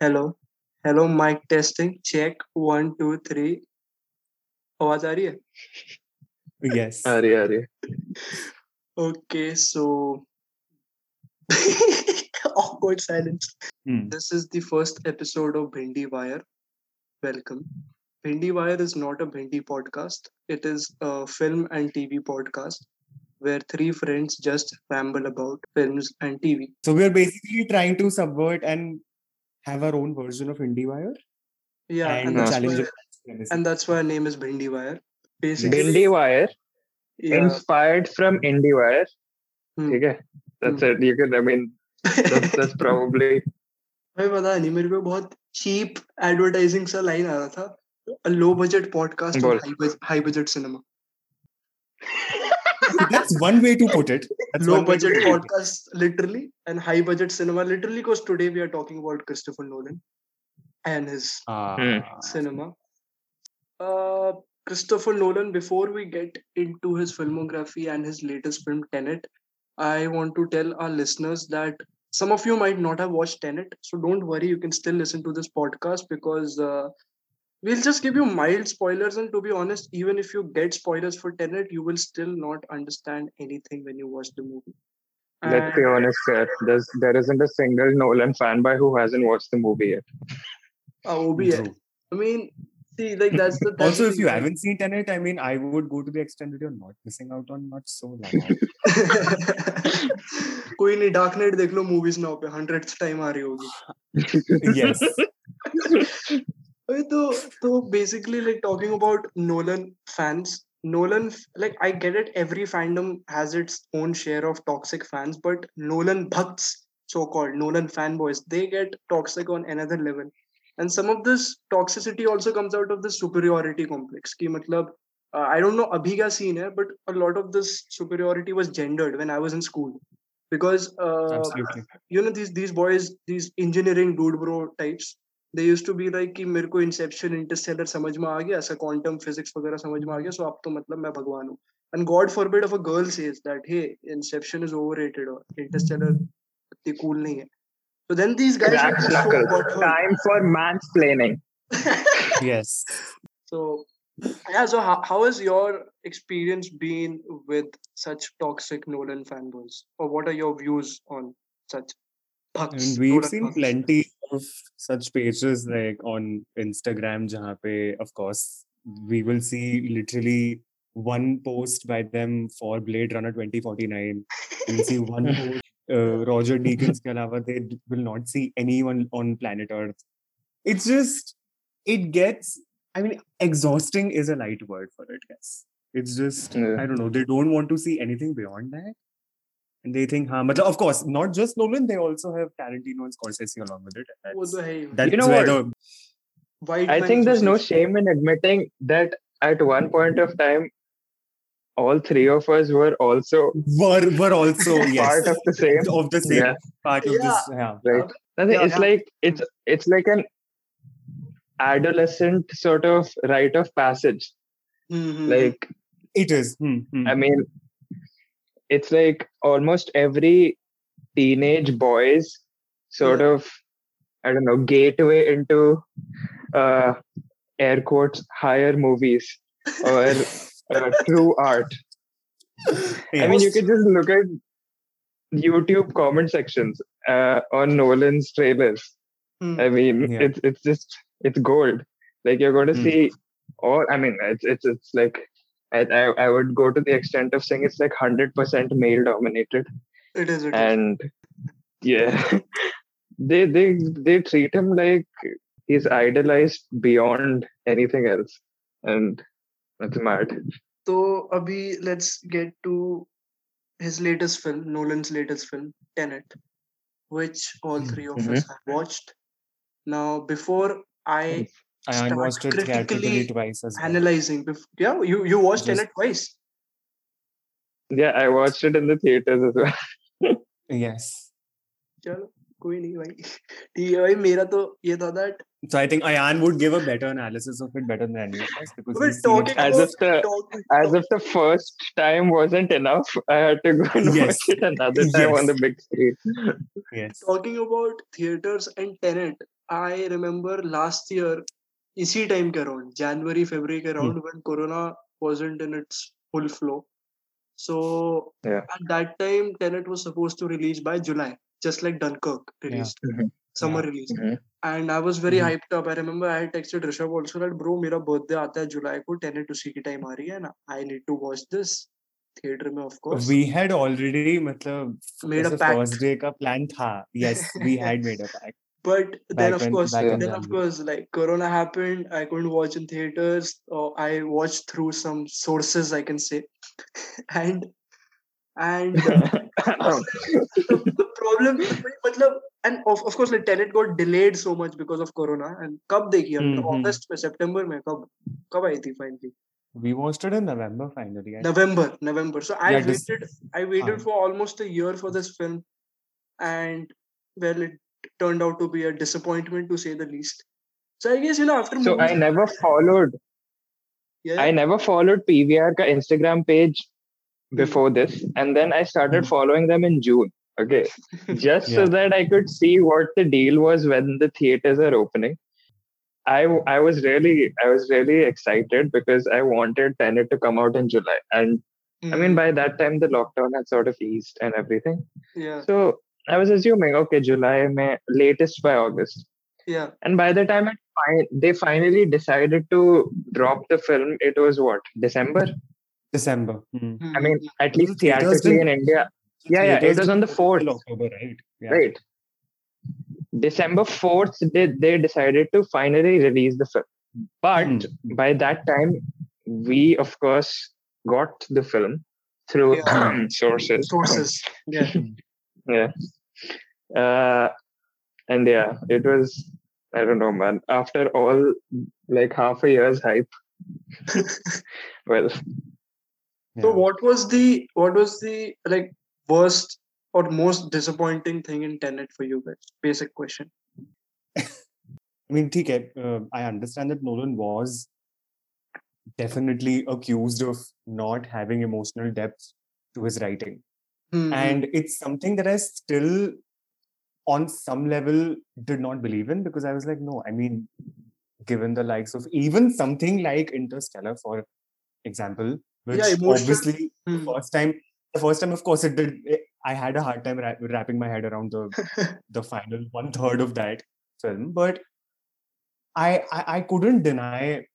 Hello hello mike testing check one two three आवाज़ आ रही है? Yes. आ रही आ रही okay so awkward silence. Mm. This is the first episode of Bhindi Wire. Welcome. Bhindi Wire is not a Bhindi podcast, it is a film and TV podcast where three friends just ramble about films and TV. So we're basically trying to subvert and have our own version of Indie Wire. Yeah, and, and, that's, challenge why, and that's why our name is Bindi Wire. Basically, Bindi Wire, yeah. inspired from Indie Wire. Hmm. Okay, that's hmm. it. You can, I mean, that's, that's probably भाई पता नहीं मेरे को बहुत cheap advertising सा line आ रहा था लो बजट पॉडकास्ट बोल। High budget cinema That's one way to put it. That's low one way to budget put it. podcast literally and high budget cinema literally because today we are talking about Christopher Nolan and his Ah. Hmm. cinema. Uh, Christopher Nolan, before we get into his filmography and his latest film Tenet, I want to tell our listeners that some of you might not have watched Tenet, so don't worry, you can still listen to this podcast because uh, we'll just give you mild spoilers. And to be honest, even if you get spoilers for Tenet, you will still not understand anything when you watch the movie. And Let's be honest, There's, there isn't a single Nolan fanboy who hasn't watched the movie yet. Uh, OBL. I mean, see, like that's the. That's Also, the if thing, you right? haven't seen Tenet, I mean, I would go to the extent that you're not missing out on much. So, like, कोई नहीं dark night देख लो movies now पे hundred time आ रही होगी yes. अरे तो तो basically like talking about Nolan fans Nolan, like I get it, every fandom has its own share of toxic fans, but Nolan bhakts, so-called Nolan fanboys, they get toxic on another level. And some of this toxicity also comes out of this superiority complex की मतलब I don't know अभी क्या scene है but a lot of this superiority was gendered when I was in school because uh, you know these these boys these engineering dude bro types they used to be like कि मेरे को Inception Interstellar समझ में आ गया ऐसा quantum physics वगैरह समझ में आ गया सो आप तो मतलब मैं भगवान हूँ। And God forbid of a girl says that hey Inception is overrated और इंटरस्टेलर इतनी कूल नहीं है। So then these guys are Crack so knuckles. time for mansplaining Yes. so yeah so how, how has your experience been with such toxic Nolan fanboys or what are your views on such I bugs, mean, we've Nolan seen bugs? plenty of such pages like on Instagram, jahan pe, of course, we will see literally one post by them for Blade Runner 2049. We'll see one post, Roger Deakins ke they will not see anyone on planet Earth. It's just, it gets, I mean, exhausting is a light word for it, Yes, It's just. I don't know, they don't want to see anything beyond that. And they think, huh, of course, not just Nolan, they also have Tarantino and along with it. That's, you know what? I think there's no shame in admitting that at one point of time all three of us were also were were also yes part of the same. of the same Yeah, part of this. Yeah. right. Nothing- Yeah, it's yeah. like it's it's like an adolescent sort of rite of passage. Hmm, hmm, Like It is. Hmm, hmm. I mean, it's like almost every teenage boy's sort Yeah. of, I don't know, gateway into uh, air quotes higher movies or uh, true art. I mean, you Yes. could just look at YouTube comment sections uh, on Nolan's trailers. hmm. I mean, Yeah. it's it's just it's gold. Like you're going to Hmm. see all. I mean, it's it's it's like I, I I would go to the extent of saying it's like hundred percent male dominated, It is. It is. and yeah, they they they treat him like he's idolized beyond anything else, and that's mad. So, Abhi, let's get to his latest film, Nolan's latest film, Tenet, which all Hmm. three of us have watched. Now, before I I start watched it critically theatrically twice as well. analyzing, bef- yeah, you you watched Just- Tenet twice. Yeah, I watched it in the theaters as well. Yes. चलो कोई So I think Ayan would give a better analysis of it better than you guys as if the first time wasn't enough. I had to go and watch it another time on the big screen. Talking about theaters and Tenet, I remember last year, easy time around January February around hmm. when Corona wasn't in its full flow. So at that time, Tenet was supposed to release by July. Just like Dunkirk released, Mhm. summer Yeah. release. Mhm. And I was very Mhm. hyped up. I remember I had texted Rishabh also that bro, मेरा birthday आता है जुलाई को Tenet उसी की time आ रही है ना. I need to watch this theater में of course. We had already मतलब Made a जैसे pact. first day का plan था. Yes, we had made a pact. but then Back of when- course then of January. course like corona happened i couldn't watch in theaters or i watched through some sources i can say and and uh, problem मतलब and of, of course the tenet got delayed so much because of corona and कब देखी हमने अगस्त August सितंबर में कब कब आई थी finally? We watched it in november finally I november november. So i waited i waited for almost a year for this film and well it turned out to be a disappointment to say the least. So i guess you know after so i never followed. Yeah. i never followed pvr instagram page hmm. before this and then i started hmm. following them in june. Okay, just so that I could see what the deal was when the theaters are opening. I I was really I was really excited because I wanted Tenet to come out in July, and I mean Mhm. by that time the lockdown had sort of eased and everything. yeah So I was assuming okay July may latest by August. yeah And by the time it fi- they finally decided to drop the film, it was what December. December. Hmm. I mean, at least theatrically in India, Yeah, yeah, it was on the 4th. till October, right? Yeah. right? December fourth, they they decided to finally release the film, but Hmm. by that time, we of course got the film through sources. sources yeah yeah uh and yeah it was i don't know man after all like half a year's hype well so what was the what was the like worst or most disappointing thing in Tenet for you guys? Basic question. I mean, okay, uh, I understand that Nolan was definitely accused of not having emotional depth to his writing. Mm-hmm. And it's something that I still, on some level, did not believe in because I was like, no, I mean, given the likes of even something like Interstellar, for example, which yeah, obviously mm-hmm. first time the first time, of course, it did. It, I had a hard time wrap, wrapping my head around the the final one third of that film, but I, I I couldn't deny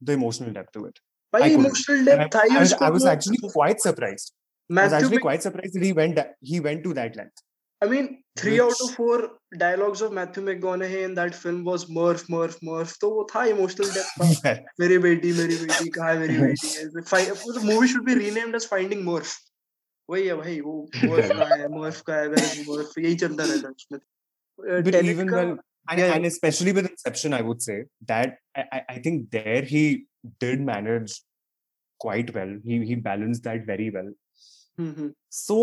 the emotional depth to it. by I couldn't. emotional And I, depth I, I was, used I to was know- actually quite surprised. I was Matthew actually Mc- quite surprised that he went that he went to that length. I mean, three out of Which- four dialogues of Matthew McConaughey in that film was Murph, Murph, Murph. तो वो था emotional depth था. Yeah. मेरी बेटी मेरी बेटी कहाँ है मेरी बेटी है Fi- the movie should be renamed as Finding Murph. वही है भाई वो Murph कहाँ है Murph कहाँ है where is Murph यही चलता रहता है उसमें. Uh, but Tenet even का- well, and, yeah, and especially with Inception, I would say that I, I- I think there he did manage quite well. He he balanced that very well. Mhm. So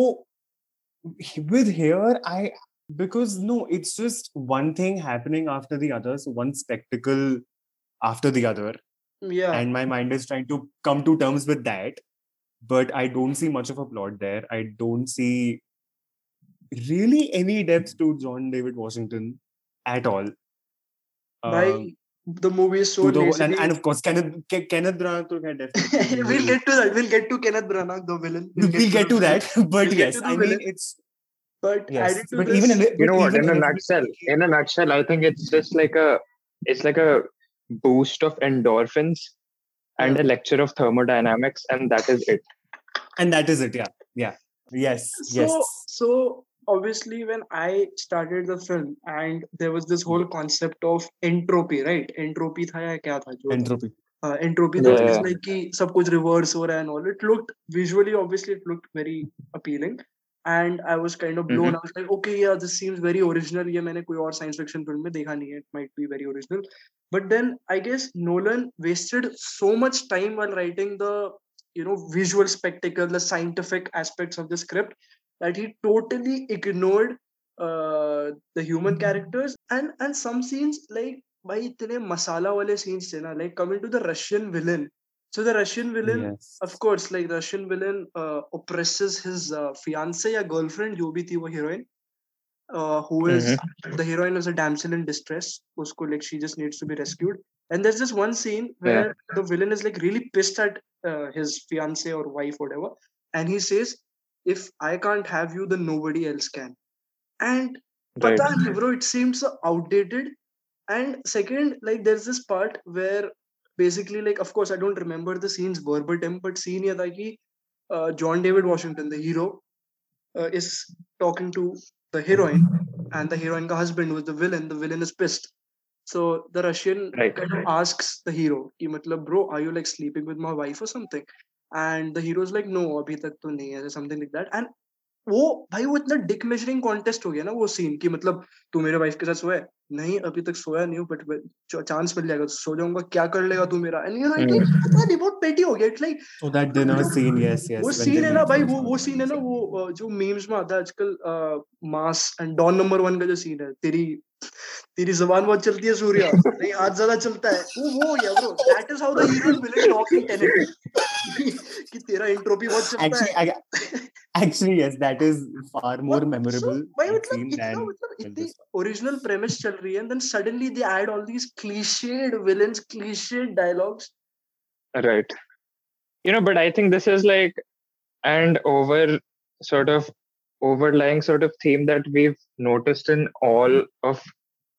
he- with here, I because no, it's just one thing happening after the other. So one spectacle after the other, Yeah. and my mind is trying to come to terms with that. But I don't see much of a plot there. I don't see really any depth to John David Washington at all. By Um, the movie is so to the- and, and of course, Kenneth Ke- Kenneth Branagh to get definitely. we'll get to that. We'll get to Kenneth Branagh, the villain. we'll get to that, but We'll yes, to the I mean it's But yes, added to but this, even you know what even in a nutshell in a nutshell i think it's just like a it's like a boost of endorphins and a lecture of thermodynamics and that is it. And that is it yeah. Yeah. Yes so, yes. so obviously when i started the film and there was this whole concept of entropy right? Entropy tha ya kya tha jo entropy. uh, entropy yeah, yeah. like ki sab kuch reverse ho raha and all. It looked visually obviously it looked very appealing. And I was kind of blown I like okay yeah this seems very original ये मैंने कोई और science fiction film में देखा नहीं है. It might be very original but then I guess Nolan wasted so much time while writing the you know visual spectacle the scientific aspects of the script that he totally ignored uh, the human mm-hmm. characters. And and some scenes like भाई इतने मसाला वाले scenes थे ना like coming to the Russian villain so the Russian villain yes. of course like Russian villain uh, oppresses his uh, fiance या girlfriend जो भी थी वो heroine uh, who is the heroine is a damsel in distress उसको like she just needs to be rescued and there's this one scene where the villain is like really pissed at uh, his fiance or wife whatever and he says if I can't have you then nobody else can and Right. pata nahi, bro it seems so outdated and second like there's this part where basically like of course i don't remember the scenes verbatim but scene ye tha ki uh, john david washington the hero uh, is talking to the heroine and the heroine ka husband was the villain the villain is pissed. So the russian Right. kind of asks the hero ki matlab bro are you like sleeping with my wife or something? And the hero's like no abhi tak to nahi hai something like that. And वो भाई वो इतना Dick measuring contest हो गया ना वो scene कि मतलब तू मेरे वाइफ के साथ सोया नहीं अभी तक सोया नहीं बट चांस मिल जाएगा तो सो जाऊँगा क्या कर लेगा तू मेरा? एंड यू नो इट पता नहीं बहुत पेटी हो गया it's like Oh, that dinner scene, yes, yes. वो सीन है ना भाई वो वो सीन है ना वो जो मीम्स में आता है आजकल mass and Don number one का जो सीन है तेरी तेरी जबान बहुत चलती है सूर्या। नहीं हाथ ज़्यादा चलता है। वो वो गया bro that is how the hero and villain talk in Tenet कि तेरा इंट्रोपी बहुत चलता Actually, है I, actually, yes, that is far more What- memorable So, भाई that मतलब scene इतना than मतलब well, इतनी this ओरिजिनल प्रेमिस चल रही है and then suddenly they add all these cliched villains cliched dialogues right you know but i think this is like and over sort of overlying sort of theme that we've noticed in all of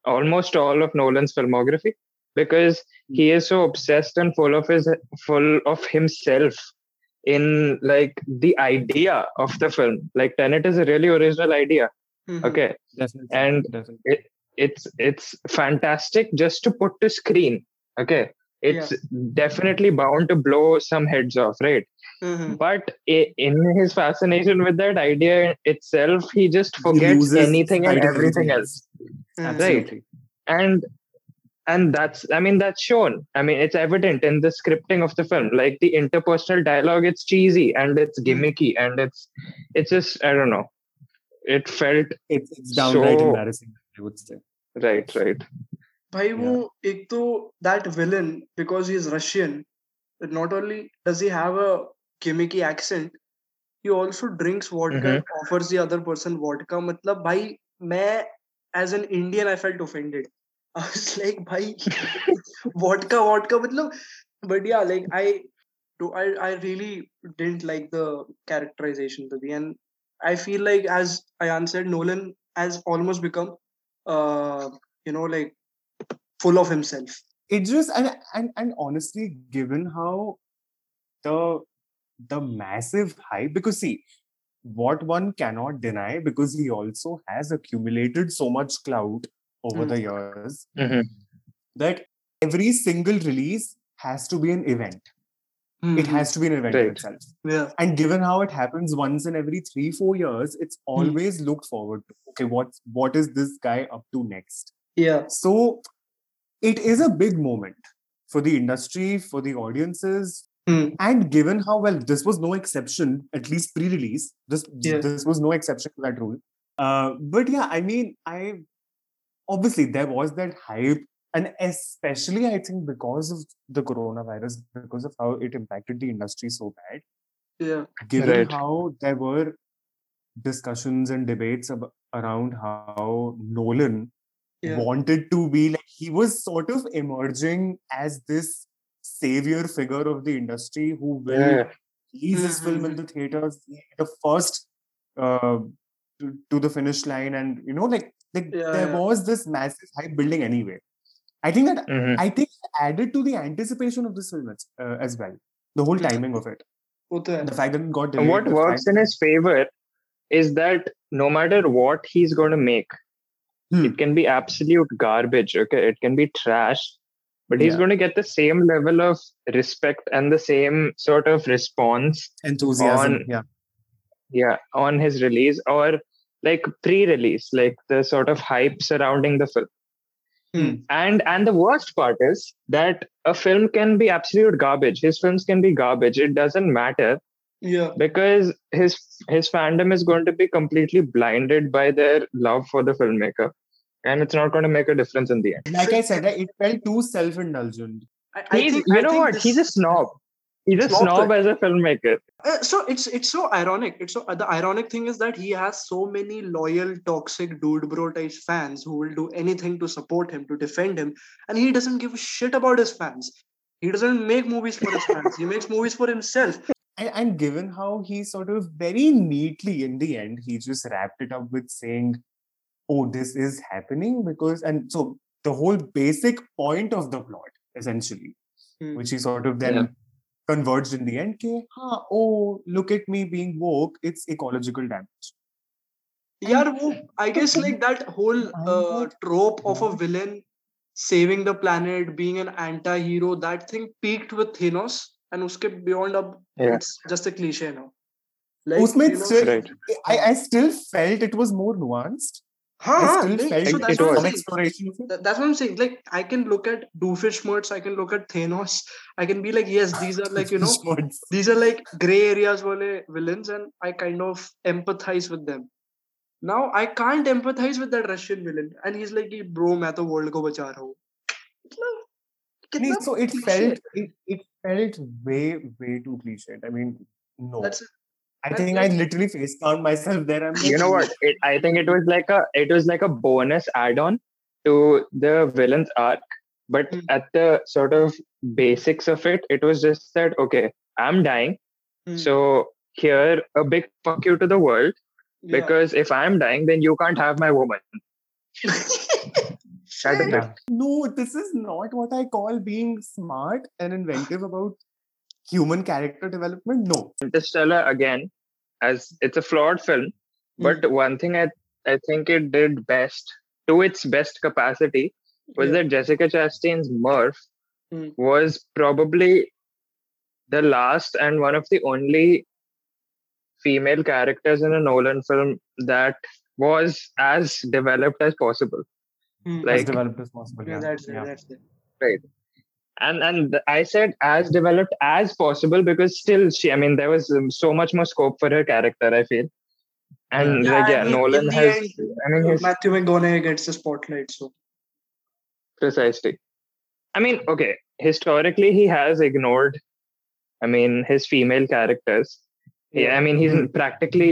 almost all of nolan's filmography because he is so obsessed and full of his full of himself in like the idea of the film like tenet is a really original idea Mhm. okay definitely, And definitely. it's it's fantastic just to put to screen okay it's definitely bound to blow some heads off right Mhm. but in his fascination with that idea itself he just forgets loses anything and everything else Mhm. Absolutely. and and that's i mean that's shown i mean it's evident in the scripting of the film like the interpersonal dialogue it's cheesy and it's gimmicky and it's it's just i don't know it felt It's, it's downright So- embarrassing, I would say. right right भाई वो एक तो that villain because he is Russian not only does he have a gimmicky accent he also drinks vodka and offers the other person vodka मतलब भाई मैं as an Indian I felt offended I was like भाई vodka vodka मतलब but yeah like I do I I really didn't like the characterization to be and I feel like as I answered Nolan has almost become uh you know like full of himself It just and, and and honestly, given how the the massive hype, because see, what one cannot deny, because he also has accumulated so much clout over Mm. the years Mhm. that every single release has to be an event. It has to be an event in Right. itself. yeah And given how it happens once in every three, four years, it's always looked forward to. Okay, what what is this guy up to next? yeah So it is a big moment for the industry, for the audiences, Hmm. and given how well this was no exception, at least pre-release, this Yeah. this was no exception to that rule. Uh, but yeah, I mean, I obviously there was that hype, and especially I think because of the coronavirus, because of how it impacted the industry so bad yeah given Right. how there were discussions and debates ab- around how Nolan Yeah. wanted to be like he was sort of emerging as this savior figure of the industry who will yeah release his film in the theaters the first uh, to, to the finish line and you know like like yeah, there yeah. was this massive hype building anyway. I think that mm-hmm. I think added to the anticipation of this film uh, as well. The whole timing of it, the fact that it got delayed, what works in his favor is that no matter what he's going to make, hmm. it can be absolute garbage. Okay, it can be trash, but he's yeah. going to get the same level of respect and the same sort of response enthusiasm on, yeah yeah on his release or like pre-release, like the sort of hype surrounding the film. Hmm. And and the worst part is that a film can be absolute garbage. His films can be garbage. It doesn't matter Yeah. because his his fandom is going to be completely blinded by their love for the filmmaker and it's not going to make a difference in the end Like I said, it felt too self-indulgent. I, I he's, think, you I know think what this- he's a snob he's a Snob snob as a filmmaker Uh, so it's it's so ironic. It's so the ironic thing is that he has so many loyal, toxic dude bro type fans who will do anything to support him, to defend him, and he doesn't give a shit about his fans. He doesn't make movies for his fans. He makes movies for himself. And, and given how he sort of very neatly in the end, he just wrapped it up with saying, Oh, this is happening because, and so the whole basic point of the plot, essentially, Hmm. which he sort of then Yeah. Converged in the end, ke, "Haan, oh, look at me being woke, it's ecological damage. Yeah, wo- I guess like that whole uh, trope of a villain saving the planet, being an anti-hero, that thing peaked with Thanos, and uske beyond up, Yeah. it's just a cliche now. Like Usme Thanos- still, Right. I, I still felt it was more nuanced. Huh, I huh, still like, felt so it that's it what was I'm some saying. exploration of it. Th- That's what I'm saying. Like I can look at Doofenshmirtz, I can look at Thanos. I can be like, yes, these are like you know, Schmutz. these are like gray areas wale villains, and I kind of empathize with them. Now I can't empathize with that Russian villain, and he's like, "कि, bro, मैं तो world को बचा रहा हूँ." मतलब, Nee, कितना so it cliche. felt it, it felt way way too cliched. I mean, no. That's I that- think I literally face count myself there. I'm you know what it, i think it was like a it was like a bonus add-on to the villain's arc but Hmm. at the sort of basics of it it was just that okay i'm dying Hmm. so here a big fuck you to the world yeah. because if i'm dying then you can't have my woman That is Shit. No, this is not what I call being smart and inventive about human character development. No. interstellar again as it's a flawed film but one thing i i think it did best to its best capacity was Yeah. that jessica chastain's murph Hmm. was probably the last and one of the only female characters in a nolan film that was as developed as possible Hmm. As developed as possible. yeah, Yeah. that's it. yeah. That's it. And and i said as developed as possible because still she i mean there was um, so much more scope for her character i feel. And Yeah, like I mean, nolan the has end, i mean his Matthew McConaughey gets the spotlight. So. Precisely. I mean okay historically he has ignored i mean his female characters. Yeah i mean he's Mhm. practically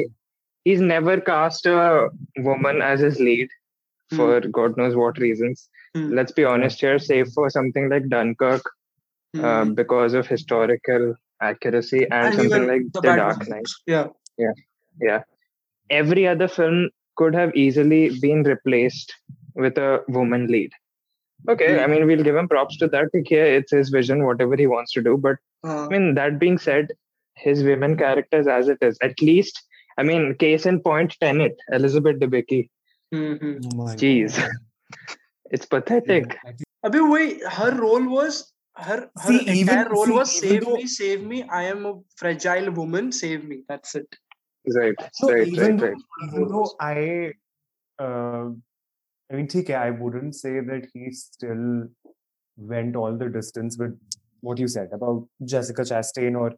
he's never cast a woman as his lead for god knows what reasons. Hmm. let's be honest here save for something like dunkirk Hmm. uh, because of historical accuracy and, And something like the the, dark knight. Yeah. yeah. Yeah. every other film could have easily been replaced with a woman lead. Okay i Hmm. mean we'll give him props to that. Yeah it's his vision whatever he wants to do. But Uh, i mean that being said his women characters as it is at least i mean case in point tenet elizabeth debicki hmm, hmm. Oh my Jeez. God. it's pathetic Yeah. Abhi, wait, her role was her her See, entire even- role see, was even save though- me, save me. I am a fragile woman. Save me. That's it. right No, right even right though, right even though I, uh, I mean, TK, I wouldn't say that he still went all the distance with what you said about Jessica Chastain or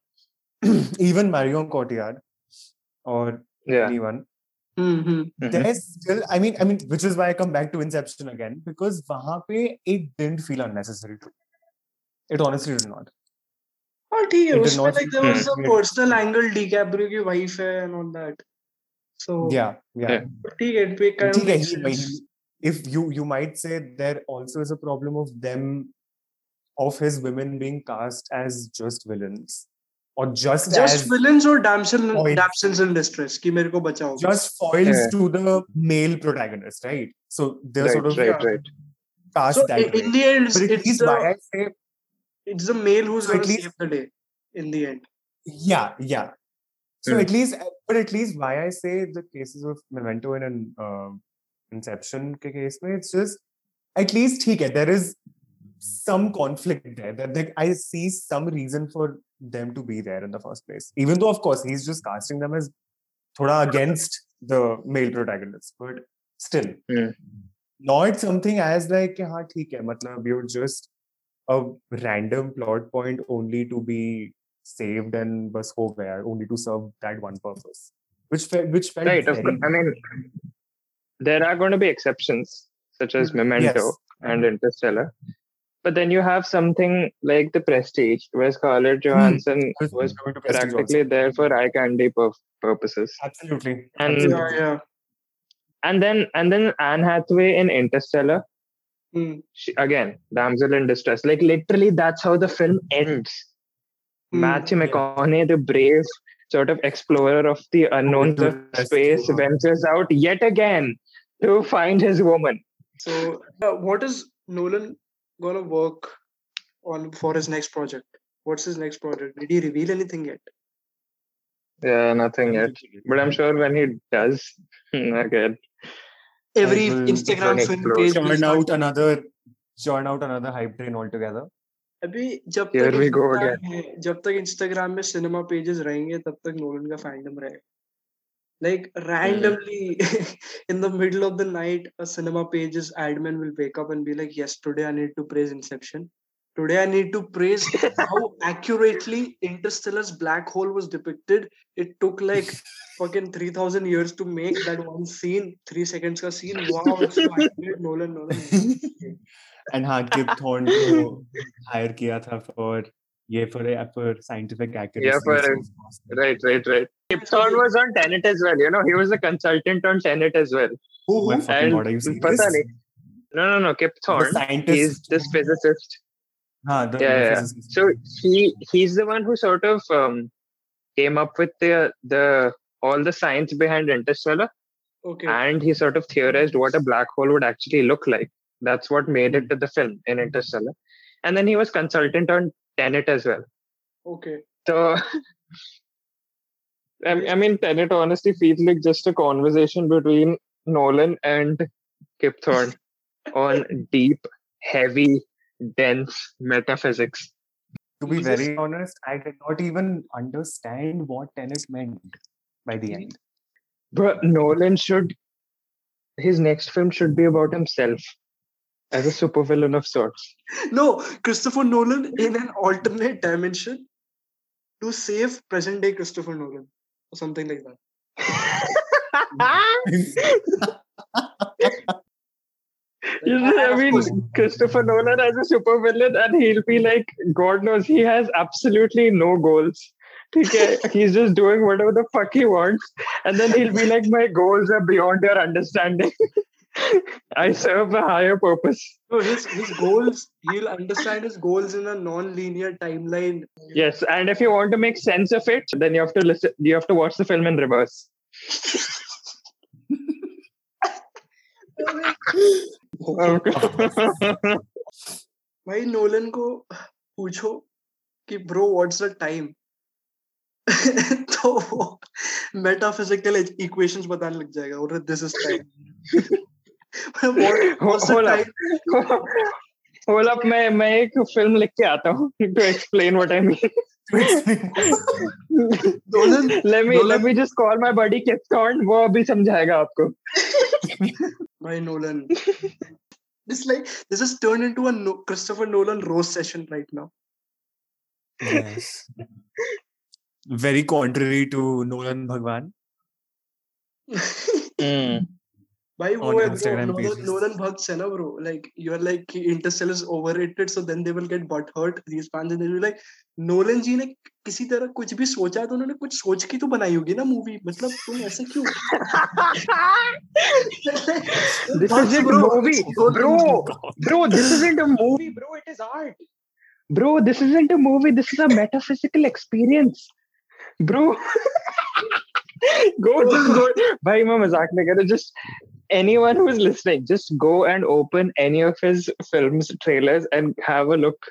even Marion Cotillard or yeah anyone. Mm-hmm. Mhm. There's still, I mean, I mean, which is why I come back to Inception again because वहाँ पे it didn't feel unnecessary. To me. It honestly did not. Oh, ठीक है. It did उसमें not like there was a feel- personal angle. DiCaprio की wife है and all that. So Yeah, yeah. Yeah. ठीक है. It make kind of ठीक है, makes he- sense. he- if you you might say there also is a problem of them of his women being cast as just villains और just just villains और damsel damsels in distress कि मेरे को बचाओ just foils to the male protagonist right so there sort of right right past so that in the end but it's the, why I say it's the male who's so going to save the day in the end yeah yeah so mm. at least but at least why i say the cases of memento and uh, inception case mein, it's just at least ठीक है there is some conflict there that like I see some reason for them to be there in the first place. Even though, of course, he's just casting them as thoda against the male protagonist, but still. Yeah. Not something as like, yeah, theek hai, matlab, you're just a random plot point only to be saved and bus ho only to serve that one purpose. Which felt which felt right, of. I mean there are going to be exceptions such as Memento yes. and Interstellar but then you have something like the prestige where scarlett johansson I was was coming to Prestige also. practically there for eye candy pur- purposes absolutely and absolutely. Yeah, yeah. and then and then anne hathaway in interstellar Hmm. she, again damsel in distress like literally that's how the film ends Hmm. matthew mcconaughey the brave sort of explorer of the unknowns to of space her. ventures out yet again to find his woman So, uh, what is Nolan gonna work on for his next project? What's his next project? Did he reveal anything yet? yeah nothing yet but i'm sure when he does again Every Instagram film page. churn start- out another churn out another hype train altogether अभी जब Here तक we go Instagram है, जब तक Instagram में cinema pages रहेंगे तब तक नोलन का फैंडम रहेगा like mm-hmm. randomly mm. in the middle of the night a cinema page's admin will wake up and be like yes today i need to praise inception. Today i need to praise how accurately interstellar's black hole was depicted. It took like fucking 3000 years to make that one scene 3 seconds ka scene. Wow so nolan nolan and हाँ Kip Thorne को hire किया था yeah for uh, scientific accuracy. Right, right, right. Kip Thorne was on Tenet as well. You know, he was a consultant on Tenet as well. Who? who? And God, Patani. No, no, no. Kip Thorne. Scientist. He's this physicist. Ah, the, yeah, the yeah. Physicist. So he he's the one who sort of um, came up with the the all the science behind Interstellar. Okay. And he sort of theorized what a black hole would actually look like. That's what made it to the film in Interstellar. And then he was consultant on tenet as well. Okay. So I, I mean tenet honestly feels like just a conversation between nolan and kip thorne on deep heavy dense metaphysics. To be very honest I did not even understand what Tenet meant by the end. But Nolan should his next film should be about himself as a supervillain of sorts. No, Christopher Nolan in an alternate dimension to save present day Christopher Nolan or something like that. You know, I mean. Christopher Nolan as a supervillain, and he'll be like, God knows, he has absolutely no goals. Okay, uh, he's just doing whatever the fuck he wants, and then he'll be like, My goals are beyond your understanding. I serve a higher purpose. No, his his goals. He'll understand his goals in a non-linear timeline. Yes, and if you want to make sense of it, then you have to listen. You have to watch the film in reverse. भाई Nolan को पूछो कि bro what's the time तो वो metaphysical equations बताने लग जाएगा और दिस इज टाइम मैं मैं एक फ़िल्म लिख के आता हूँ to explain what I mean let me let me just call my captain वो अभी समझाएगा आपको। भाई Nolan this like this is turn into a Christopher Nolan roast session right now भाई वो है ब्रो नोलन भक्स है ना bro like you are like Interstellar is overrated so then they will get but hurt these fans and they will like Nolan ji ने किसी तरह कुछ भी सोचा तो उन्होंने कुछ सोच के तो बनाई होगी ना मूवी मतलब तुम ऐसे क्यों? This is a movie bro bro this is isn't a movie bro it is art bro this is isn't a movie this is a metaphysical experience bro go just go. भाई मैं मज़ाक नहीं कर रहा just anyone who is listening, just go and open any of his films trailers and have a look.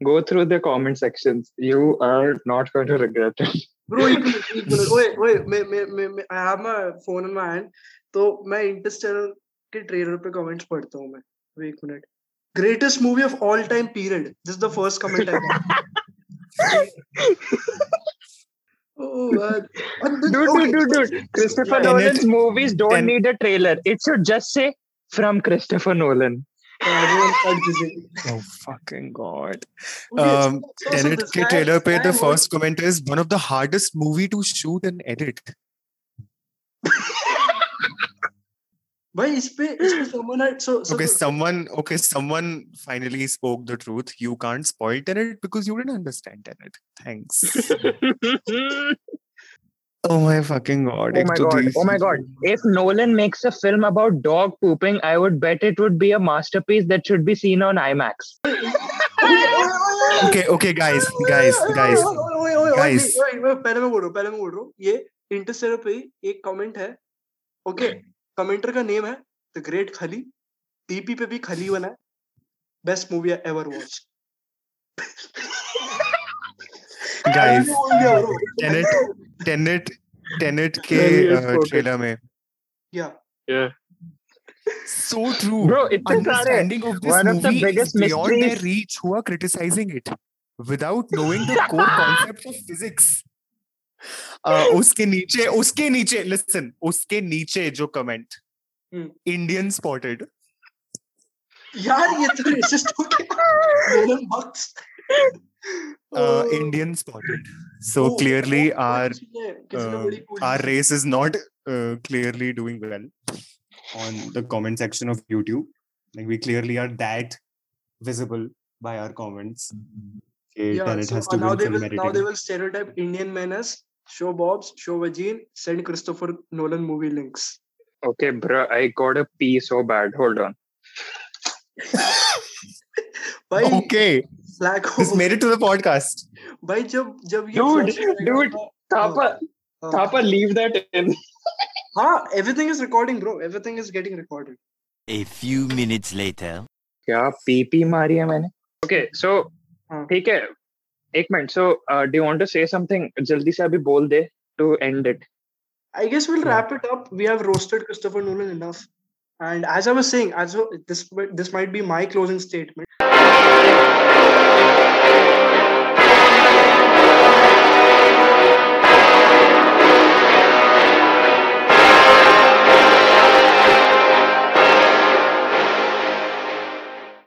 Go through the comment sections. You are not going to regret it. Bro एक minute एक minute ओए ओए मैं मैं मैं मैं I have my phone in my hand तो मैं इंटरस्टेलर के ट्रेलर पे कमेंट्स पढ़ता हूं मैं तो एक minute greatest movie of all time period this is the first comment I Oh man. This- Dude, okay, dude, dude, dude. Christopher Tenet- Nolan's movies don't Ten- need a trailer. It should just say from Christopher Nolan. everyone cut this in. Oh fucking god. Okay, Um, so- so Tenet this के trailer पे the first comment is one of the hardest movie to shoot and edit. भाई इस पे इस पे someone had so so Okay, the- someone okay, someone finally spoke the truth. You can't spoil Tenet because you didn't understand Tenet. Thanks. oh my fucking god. Oh एक my तो god! these- Oh my god! If Nolan makes a film about dog pooping, I would bet it would be a masterpiece that should be seen on IMAX. Okay, okay, guys, guys, guys. ओए, ओए, ओए, ओए, guys. नहीं, ओए, ओए, पहले मैं बोल रहा हूँ पहले मैं बोल रहा हूँ ये इंटरस्टेलर पे ही एक कमेंट है ओके कमेंटर का नेम है द ग्रेट खली टीपी पे भी खली बना है. Best movie ever watch guys Tenet Tenet Tenet के ट्रेलर में. या सो ट्रू ब्रो इतने सारे ending of this movie beyond the reach हुआ criticising it without knowing the core concept of physics उसके नीचे उसके नीचे लिसन उसके नीचे जो कमेंट इंडियन स्पॉटेड यार ये तो Indian spotted so clearly our our race is not clearly doing well on the comment section of YouTube like we clearly are that visible by our comments Yeah, so now they, will, now they will stereotype Indian men as show bobs, show vagine, send Christopher Nolan movie links. Okay, bro, I gotta pee so bad. Hold on. भाई Okay, slack this हो made it to the podcast. भाई जब जब ये Dude, dude, तो- Thapa, हाँ, leave that in. हाँ everything is recording bro everything is getting recorded A few minutes later. क्या पी पी मारी है मैंने ओके सो हाँ. ठीक है एक minute so do you want to से समथिंग जल्दी से अभी बोल दे to and it I guess we'll Yeah. wrap it up. We have roasted Christopher Nolan enough. And as I was saying, as well, this this might be my closing statement.